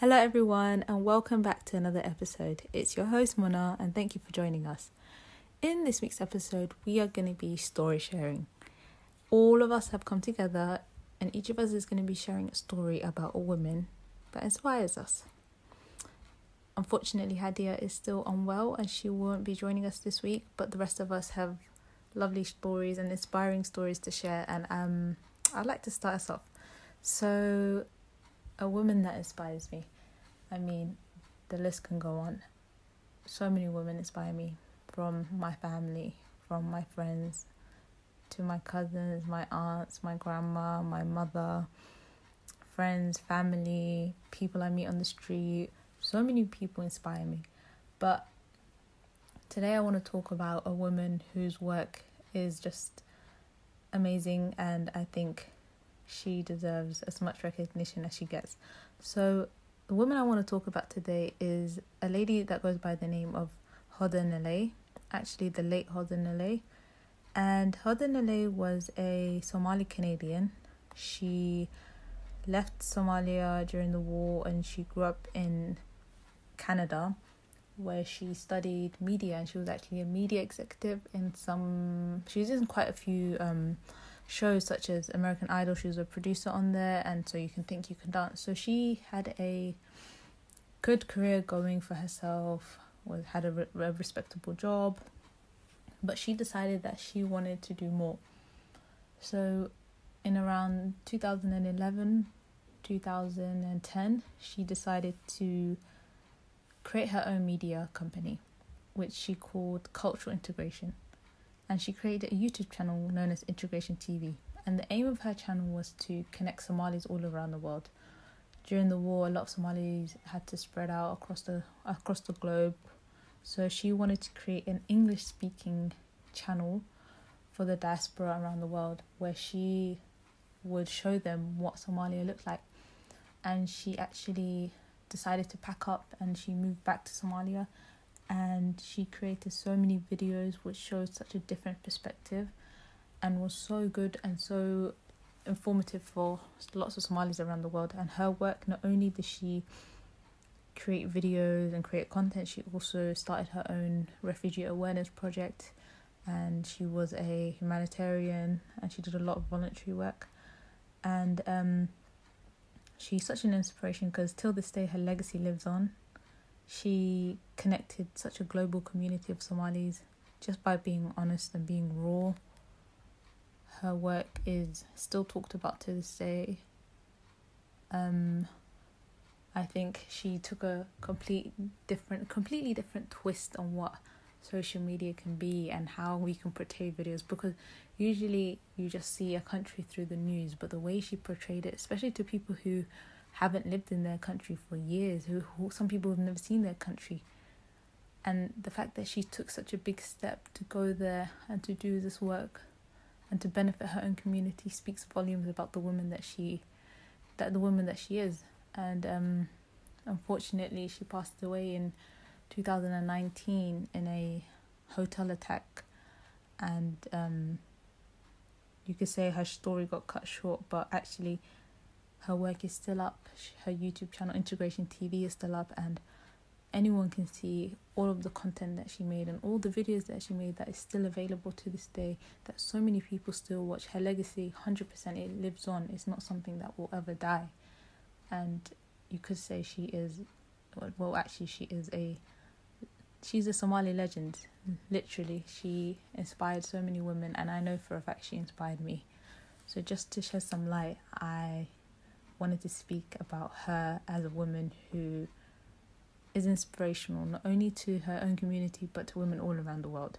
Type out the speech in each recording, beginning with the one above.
Hello, everyone, and welcome back to another episode. It's your host, Mona, and thank you for joining us. In this week's episode, we are going to be story sharing. All of us have come together, and each of us is going to be sharing a story about a woman that inspires us. Unfortunately, Hadia is still unwell and she won't be joining us this week, but the rest of us have lovely stories and inspiring stories to share, and um, I'd like to start us off. So, a woman that inspires me. I mean, the list can go on. So many women inspire me from my family, from my friends, to my cousins, my aunts, my grandma, my mother, friends, family, people I meet on the street. So many people inspire me. But today I want to talk about a woman whose work is just amazing and I think she deserves as much recognition as she gets. So, the woman I want to talk about today is a lady that goes by the name of Hodan Nalayeh, actually, the late Hodan Nalayeh. And Hodan Nalayeh was a Somali Canadian. She left Somalia during the war and she grew up in Canada where she studied media and she was actually a media executive in some she was in quite a few um shows such as American Idol. She was a producer on there, and so you can think you can dance. So she had a good career going for herself. Was had a, re- a respectable job, but she decided that she wanted to do more. So, in around 2011, 2010, she decided to create her own media company, which she called Cultural Integration and she created a YouTube channel known as Integration TV. And the aim of her channel was to connect Somalis all around the world. During the war, a lot of Somalis had to spread out across the across the globe, so she wanted to create an English-speaking channel for the diaspora around the world, where she would show them what Somalia looked like. And she actually decided to pack up and she moved back to Somalia and she created so many videos which showed such a different perspective and was so good and so informative for lots of Somalis around the world. And her work not only did she create videos and create content she also started her own refugee awareness project. And she was a humanitarian and she did a lot of voluntary work. And um she's such an inspiration because till this day her legacy lives on she connected such a global community of Somalis just by being honest and being raw. Her work is still talked about to this day. Um, I think she took a complete different, completely different twist on what social media can be and how we can portray videos because usually you just see a country through the news, but the way she portrayed it, especially to people who haven't lived in their country for years, who, who some people have never seen their country. And the fact that she took such a big step to go there and to do this work and to benefit her own community speaks volumes about the woman that she that the woman that she is. And um, unfortunately she passed away in 2019 in a hotel attack and um, you could say her story got cut short but actually her work is still up. Her YouTube channel, Integration TV, is still up, and anyone can see all of the content that she made and all the videos that she made that is still available to this day. That so many people still watch. Her legacy, 100%, it lives on. It's not something that will ever die. And you could say she is, well, actually, she is a. She's a Somali legend, literally. She inspired so many women, and I know for a fact she inspired me. So, just to shed some light, I wanted to speak about her as a woman who is inspirational not only to her own community but to women all around the world.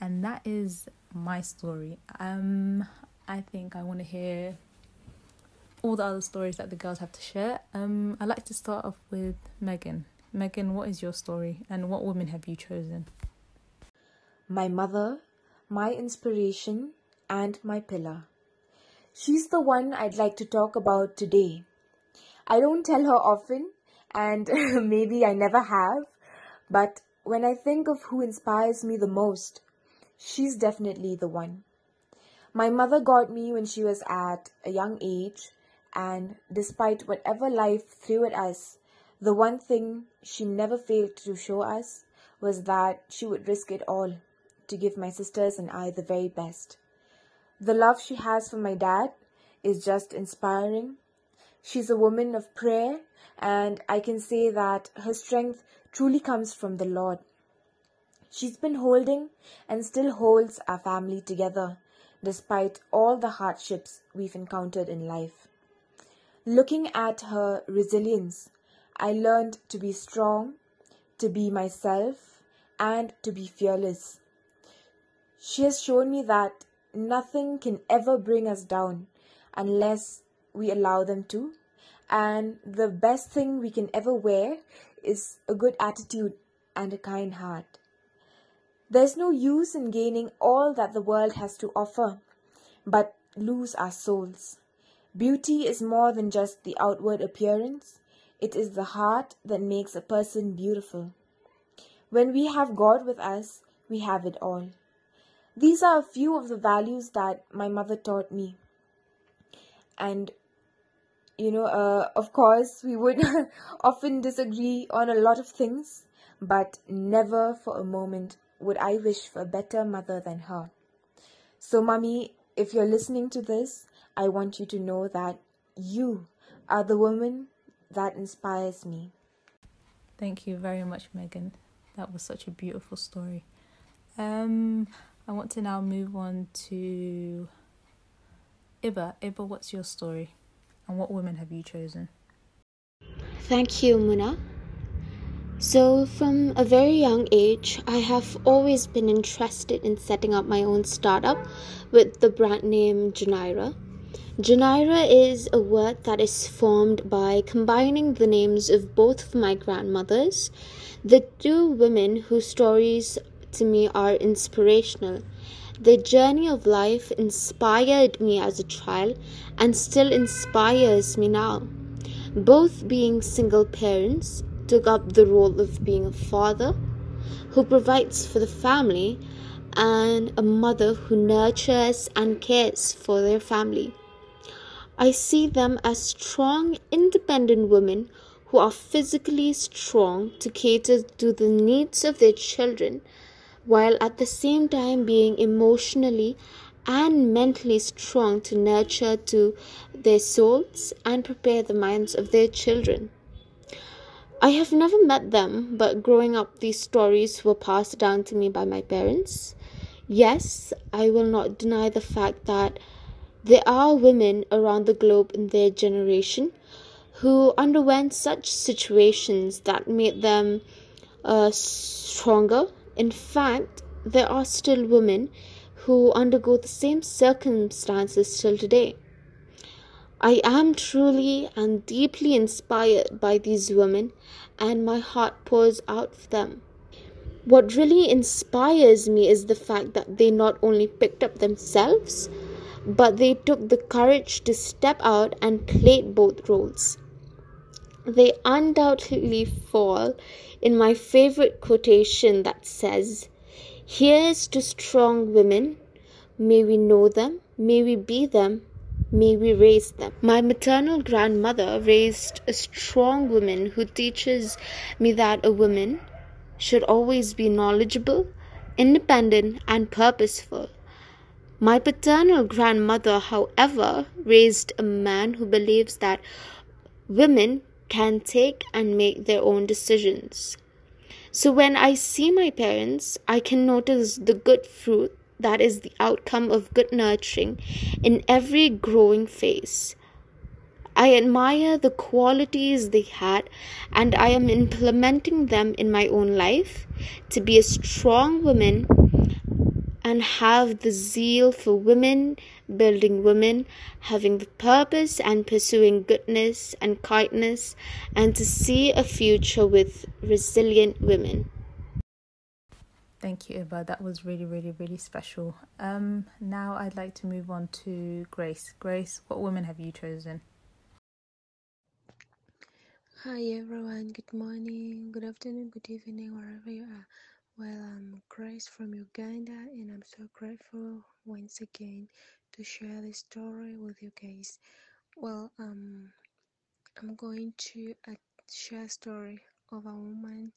And that is my story. Um I think I want to hear all the other stories that the girls have to share. Um I'd like to start off with Megan. Megan, what is your story and what women have you chosen? My mother, my inspiration, and my pillar. She's the one I'd like to talk about today. I don't tell her often, and maybe I never have, but when I think of who inspires me the most, she's definitely the one. My mother got me when she was at a young age, and despite whatever life threw at us, the one thing she never failed to show us was that she would risk it all to give my sisters and I the very best. The love she has for my dad is just inspiring. She's a woman of prayer, and I can say that her strength truly comes from the Lord. She's been holding and still holds our family together despite all the hardships we've encountered in life. Looking at her resilience, I learned to be strong, to be myself, and to be fearless. She has shown me that nothing can ever bring us down unless we allow them to. And the best thing we can ever wear is a good attitude and a kind heart. There's no use in gaining all that the world has to offer, but lose our souls. Beauty is more than just the outward appearance, it is the heart that makes a person beautiful. When we have God with us, we have it all. These are a few of the values that my mother taught me. And, you know, uh, of course, we would often disagree on a lot of things, but never for a moment would I wish for a better mother than her. So, Mummy, if you're listening to this, I want you to know that you are the woman that inspires me. Thank you very much, Megan. That was such a beautiful story. Um, I want to now move on to Iba. Iba, what's your story? And what women have you chosen? Thank you, Muna. So, from a very young age, I have always been interested in setting up my own startup with the brand name Janaira. Janaira is a word that is formed by combining the names of both of my grandmothers, the two women whose stories to me are inspirational. Their journey of life inspired me as a child and still inspires me now. Both being single parents, took up the role of being a father who provides for the family and a mother who nurtures and cares for their family. I see them as strong, independent women who are physically strong to cater to the needs of their children while at the same time being emotionally and mentally strong to nurture to their souls and prepare the minds of their children. I have never met them, but growing up, these stories were passed down to me by my parents. Yes, I will not deny the fact that there are women around the globe in their generation who underwent such situations that made them uh, stronger. In fact, there are still women who undergo the same circumstances till today. I am truly and deeply inspired by these women, and my heart pours out for them. What really inspires me is the fact that they not only picked up themselves, but they took the courage to step out and played both roles. They undoubtedly fall in my favorite quotation that says, Here's to strong women. May we know them, may we be them, may we raise them. My maternal grandmother raised a strong woman who teaches me that a woman should always be knowledgeable, independent, and purposeful. My paternal grandmother, however, raised a man who believes that women can take and make their own decisions. So when I see my parents, I can notice the good fruit that is the outcome of good nurturing in every growing phase. I admire the qualities they had, and I am implementing them in my own life to be a strong woman and have the zeal for women, building women, having the purpose and pursuing goodness and kindness, and to see a future with resilient women. Thank you, Iba. That was really, really, really special. Um, now I'd like to move on to Grace. Grace, what women have you chosen? Hi everyone, good morning, good afternoon, good evening, wherever you are. Well, I'm Grace from Uganda, and I'm so grateful once again to share this story with you guys. Well, um, I'm going to uh, share a story of a woman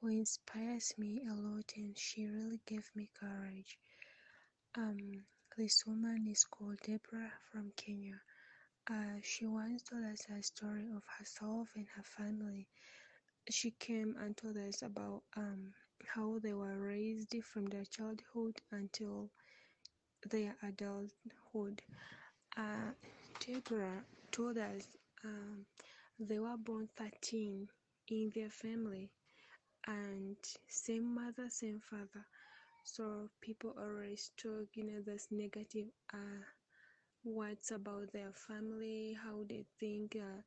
who inspires me a lot and she really gave me courage. Um, this woman is called Deborah from Kenya. Uh, she once told us a story of herself and her family. She came and told us about um, how they were raised from their childhood until their adulthood. Uh, Deborah told us um, they were born 13 in their family and same mother, same father. So people always talk, you know, this negative uh, words about their family, how they think uh,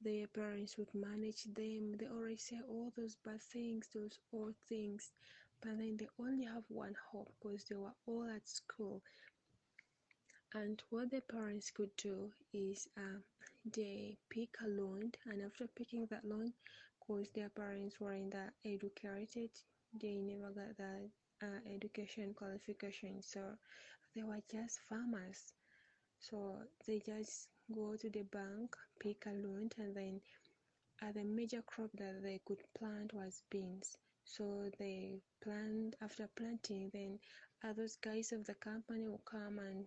their parents would manage them. They always say all those bad things, those old things, but then they only have one hope because they were all at school. And what the parents could do is um, they pick a loan, and after picking that loan, because their parents weren't that educated, they never got that uh, education qualification, so they were just farmers. So they just go to the bank, pick a loan, and then uh, the major crop that they could plant was beans. So they plant after planting, then uh, those guys of the company will come and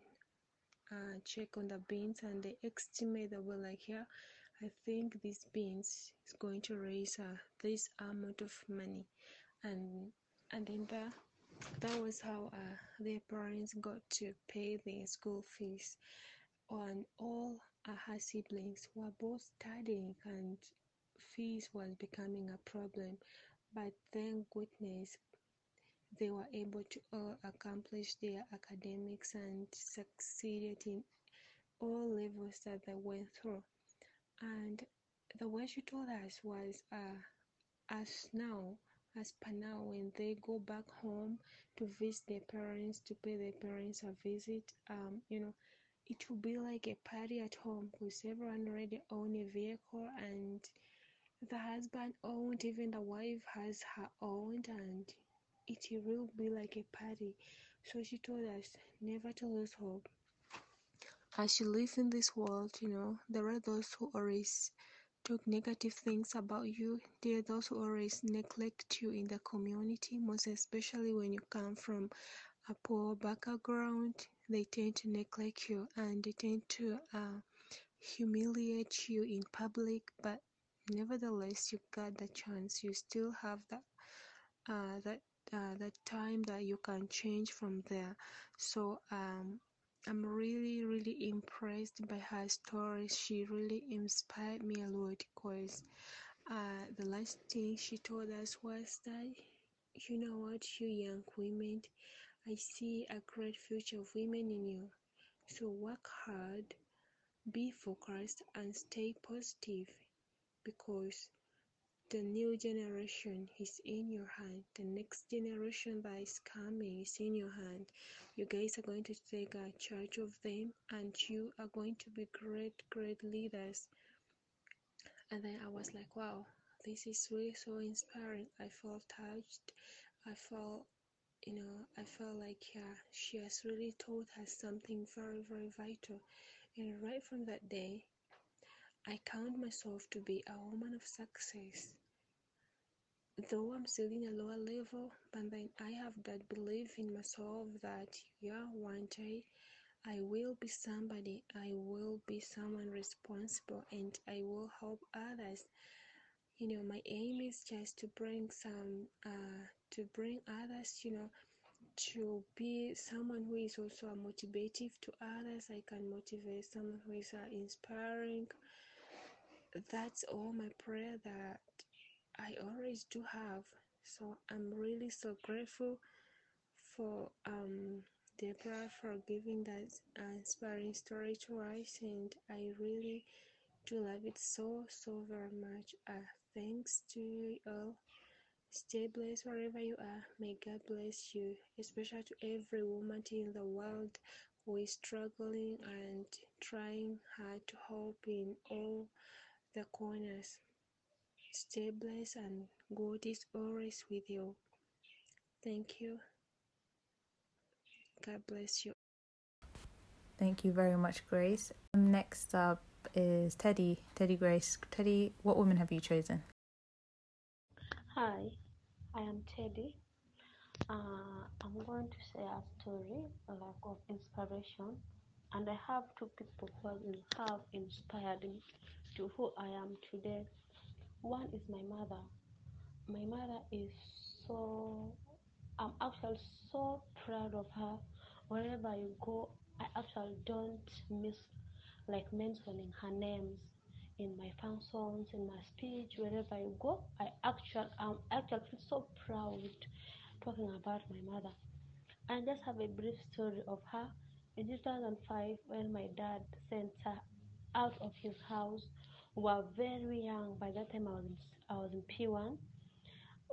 uh, check on the beans and they estimate that well like here i think these beans is going to raise uh, this amount of money and and then that that was how uh, their parents got to pay their school fees on all uh, her siblings were both studying and fees was becoming a problem but thank goodness they were able to uh, accomplish their academics and succeeded in all levels that they went through. And the way she told us was uh, as now, as per now, when they go back home to visit their parents, to pay their parents a visit, um, you know, it will be like a party at home because everyone already own a vehicle and the husband owned, even the wife has her own, and it will be like a party. So she told us never to lose hope. As you live in this world, you know, there are those who always talk negative things about you. There are those who always neglect you in the community, most especially when you come from a poor background. They tend to neglect you and they tend to uh, humiliate you in public, but nevertheless, you got the chance. You still have that uh, that uh, that time that you can change from there so um, i'm really really impressed by her story. she really inspired me a lot because uh, the last thing she told us was that you know what you young women i see a great future of women in you. So work hard be focused and stay positive because the new generation is in your hand. The next generation that is coming is in your hand. You guys are going to take a charge of them and you are going to be great great leaders. And then i was like wow this is really so inspiring. I felt touched. I felt you know i felt like yeah she has really taught us something very very vital. And right from that day i count myself to be a woman of success. Though I'm still in a lower level, but then I have that belief in myself that yeah, one day I will be somebody, I will be someone responsible, and I will help others. You know, my aim is just to bring some, uh, to bring others, you know, to be someone who is also a motivative to others. I can motivate someone who is uh, inspiring. That's all my prayer that I always do have. So I'm really so grateful for um, Deborah for giving that inspiring story to us, and I really do love it so so very much. Uh, thanks to you all. Stay blessed wherever you are. May God bless you, especially to every woman in the world who is struggling and trying hard to help in all the corners. Stay blessed and God is always with you. Thank you. God bless you. Thank you very much, Grace. Next up is Teddy, Teddy Grace. Teddy, what woman have you chosen? Hi, I am Teddy. Uh, I'm going to share a story like of inspiration, and I have two people who have inspired me to who I am today. One is my mother. My mother is so. I'm actually so proud of her. Wherever I go, I actually don't miss like mentioning her names in my functions, in my speech, wherever I go. I actually I'm actually feel so proud talking about my mother. I just have a brief story of her. In 2005, when my dad sent her out of his house, we were very young. By that time, I was in, I was in P1.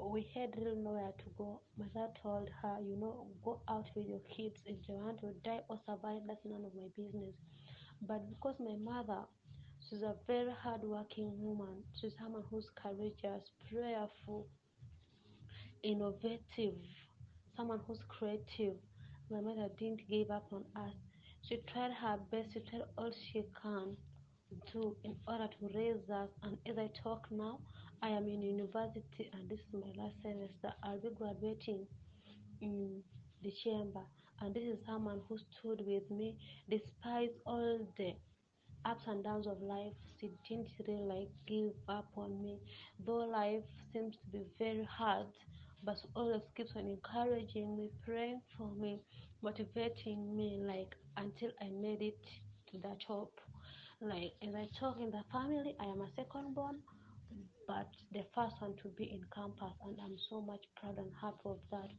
We had really nowhere to go. Dad told her, you know, go out with your kids. If they want to die or survive, that's none of my business. But because my mother, she's a very hardworking woman. She's someone who's courageous, prayerful, innovative, someone who's creative. My mother didn't give up on us. She tried her best, she tried all she can do in order to raise us. And as I talk now, I am in university and this is my last semester. I'll be graduating in December. And this is someone who stood with me despite all the ups and downs of life. She didn't really like give up on me. Though life seems to be very hard, but she always keeps on encouraging me, praying for me, motivating me like until I made it to the top. Like as I talk in the family, I am a second born, but the first one to be in campus, and I'm so much proud and happy of that.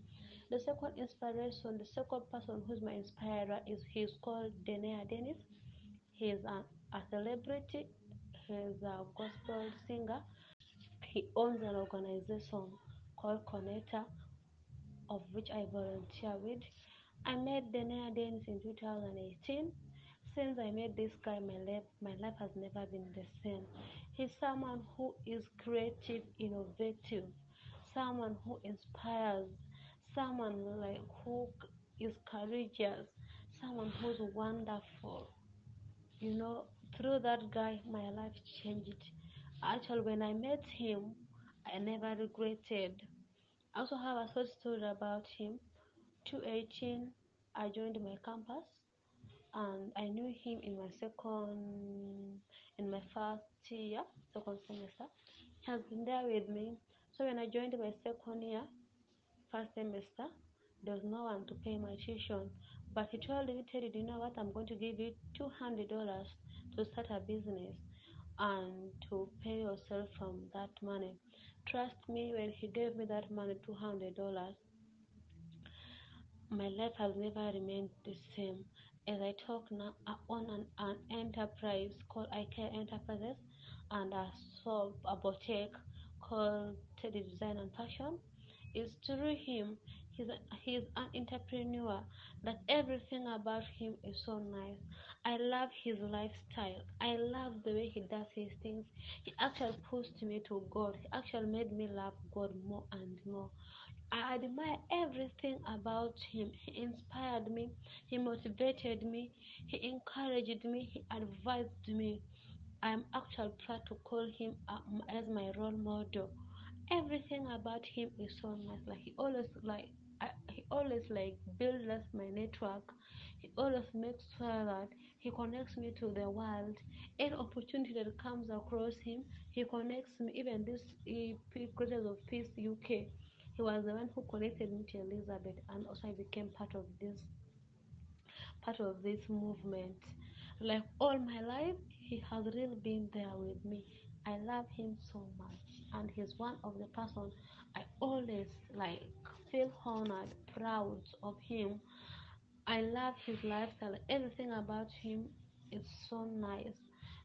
The second inspiration, the second person who's my inspirer is he's called Denea Dennis. He's a, a celebrity, he's a gospel singer. He owns an organization called Connector, of which I volunteer with. I met Denea Dennis in 2018. Since I met this guy, my life, my life has never been the same. He's someone who is creative, innovative, someone who inspires, someone like who is courageous, someone who's wonderful. You know, through that guy, my life changed. Actually, when I met him, I never regretted. I also have a short story about him. 2018, I joined my campus and I knew him in my second, in my first year, second semester. He has been there with me. So when I joined my second year, first semester, there was no one to pay my tuition. But he told me, Teddy, do you know what? I'm going to give you $200 to start a business and to pay yourself from that money. Trust me, when he gave me that money, $200, my life has never remained the same. As I talk now, I own an, an enterprise called IKEA Enterprises and i shop, a boutique called Teddy Design and Fashion. It's through him. He's, an entrepreneur that everything about him is so nice. I love his lifestyle. I love the way he does his things. He actually pushed me to God. He actually made me love God more and more. I admire everything about him. He inspired me, he motivated me, he encouraged me, he advised me. I am actually proud to call him um, as my role model. Everything about him is so nice. Like he always like I, he always like builds my network. He always makes sure that he connects me to the world. Any opportunity that comes across him, he connects me. Even this uh, Creators of Peace UK, he was the one who connected me to Elizabeth, and also I became part of this part of this movement. Like all my life, he has really been there with me. I love him so much, and he's one of the person I always like feel honored, proud of him. I love his lifestyle. Everything about him is so nice.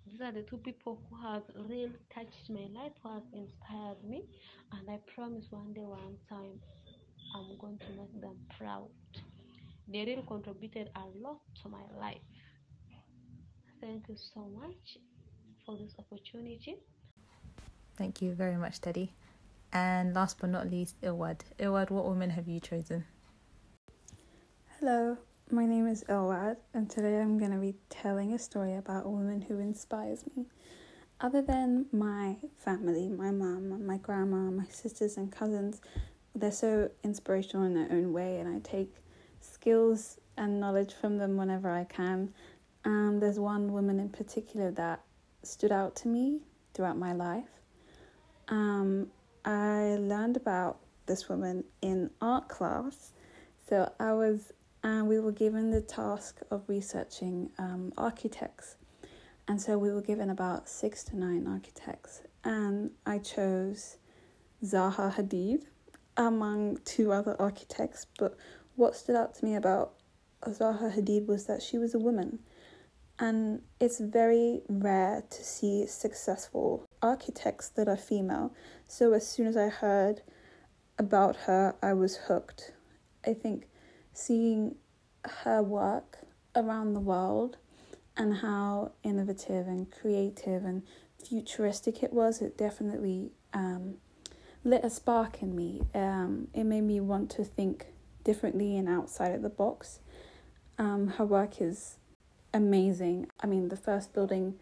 These are the two people who have really touched my life, who have inspired me, and I promise one day, one time, I'm going to make them proud. They really contributed a lot to my life. Thank you so much for this opportunity. Thank you very much, Teddy. And last but not least, Ilwad. Ilwad, what woman have you chosen? Hello, my name is Ilwad, and today I'm going to be telling a story about a woman who inspires me. Other than my family, my mum, my grandma, my sisters, and cousins, they're so inspirational in their own way, and I take skills and knowledge from them whenever I can. Um, there's one woman in particular that stood out to me throughout my life. Um, I learned about this woman in art class. So I was, uh, we were given the task of researching um, architects, and so we were given about six to nine architects, and I chose Zaha Hadid among two other architects. But what stood out to me about Zaha Hadid was that she was a woman. And it's very rare to see successful architects that are female. So as soon as I heard about her, I was hooked. I think seeing her work around the world and how innovative and creative and futuristic it was, it definitely um, lit a spark in me. Um, it made me want to think differently and outside of the box. Um, her work is amazing. I mean, the first building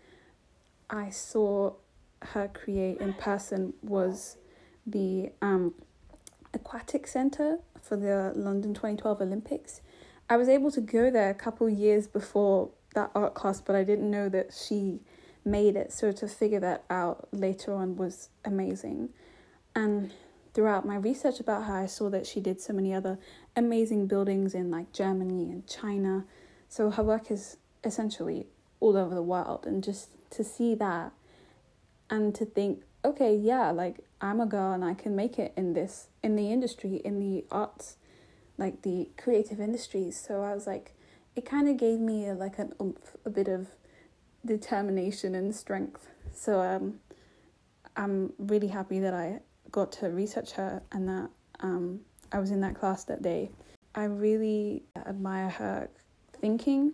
I saw her create in person was the um, Aquatic Centre for the London 2012 Olympics. I was able to go there a couple years before that art class, but I didn't know that she made it. So to figure that out later on was amazing. And throughout my research about her, I saw that she did so many other amazing buildings in like Germany and China. So her work is essentially all over the world. And just to see that and to think, okay, yeah, like I'm a girl and I can make it in this, in the industry, in the arts, like the creative industries. So I was like, it kind of gave me a, like an oomph, a bit of determination and strength. So um, I'm really happy that I got to research her and that um, I was in that class that day. I really admire her thinking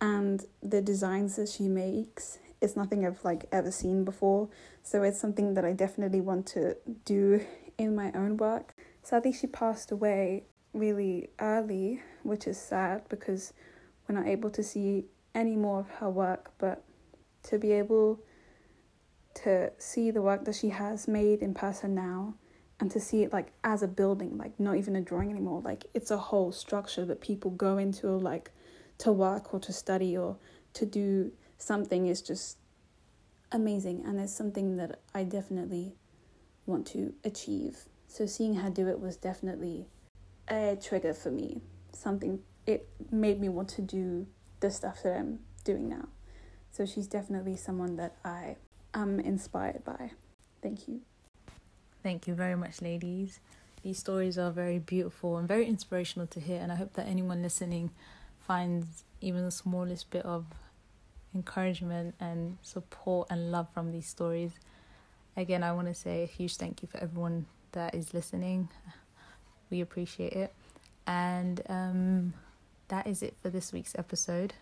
and the designs that she makes is nothing I've like ever seen before. So it's something that I definitely want to do in my own work. Sadly, she passed away really early, which is sad because we're not able to see any more of her work. But to be able to see the work that she has made in person now and to see it like as a building, like not even a drawing anymore, like it's a whole structure that people go into, like to work or to study or to do something is just amazing and it's something that I definitely want to achieve. So seeing her do it was definitely a trigger for me. Something it made me want to do the stuff that I'm doing now. So she's definitely someone that I am inspired by. Thank you. Thank you very much, ladies. These stories are very beautiful and very inspirational to hear, and I hope that anyone listening finds even the smallest bit of encouragement and support and love from these stories. Again, I want to say a huge thank you for everyone that is listening. We appreciate it. And um, that is it for this week's episode.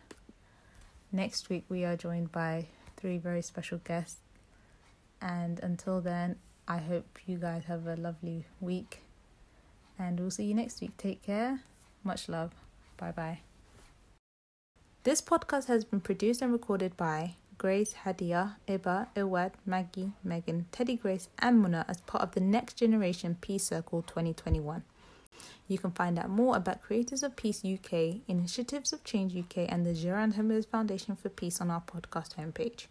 Next week, we are joined by three very special guests. And until then, I hope you guys have a lovely week. And we'll see you next week. Take care. Much love. Bye bye. This podcast has been produced and recorded by Grace, Hadia, Iba, Ilwad, Maggie, Megan, Teddy Grace, and Muna as part of the Next Generation Peace Circle 2021. You can find out more about Creators of Peace UK, Initiatives of Change UK, and the Gerard Hemmers Foundation for Peace on our podcast homepage.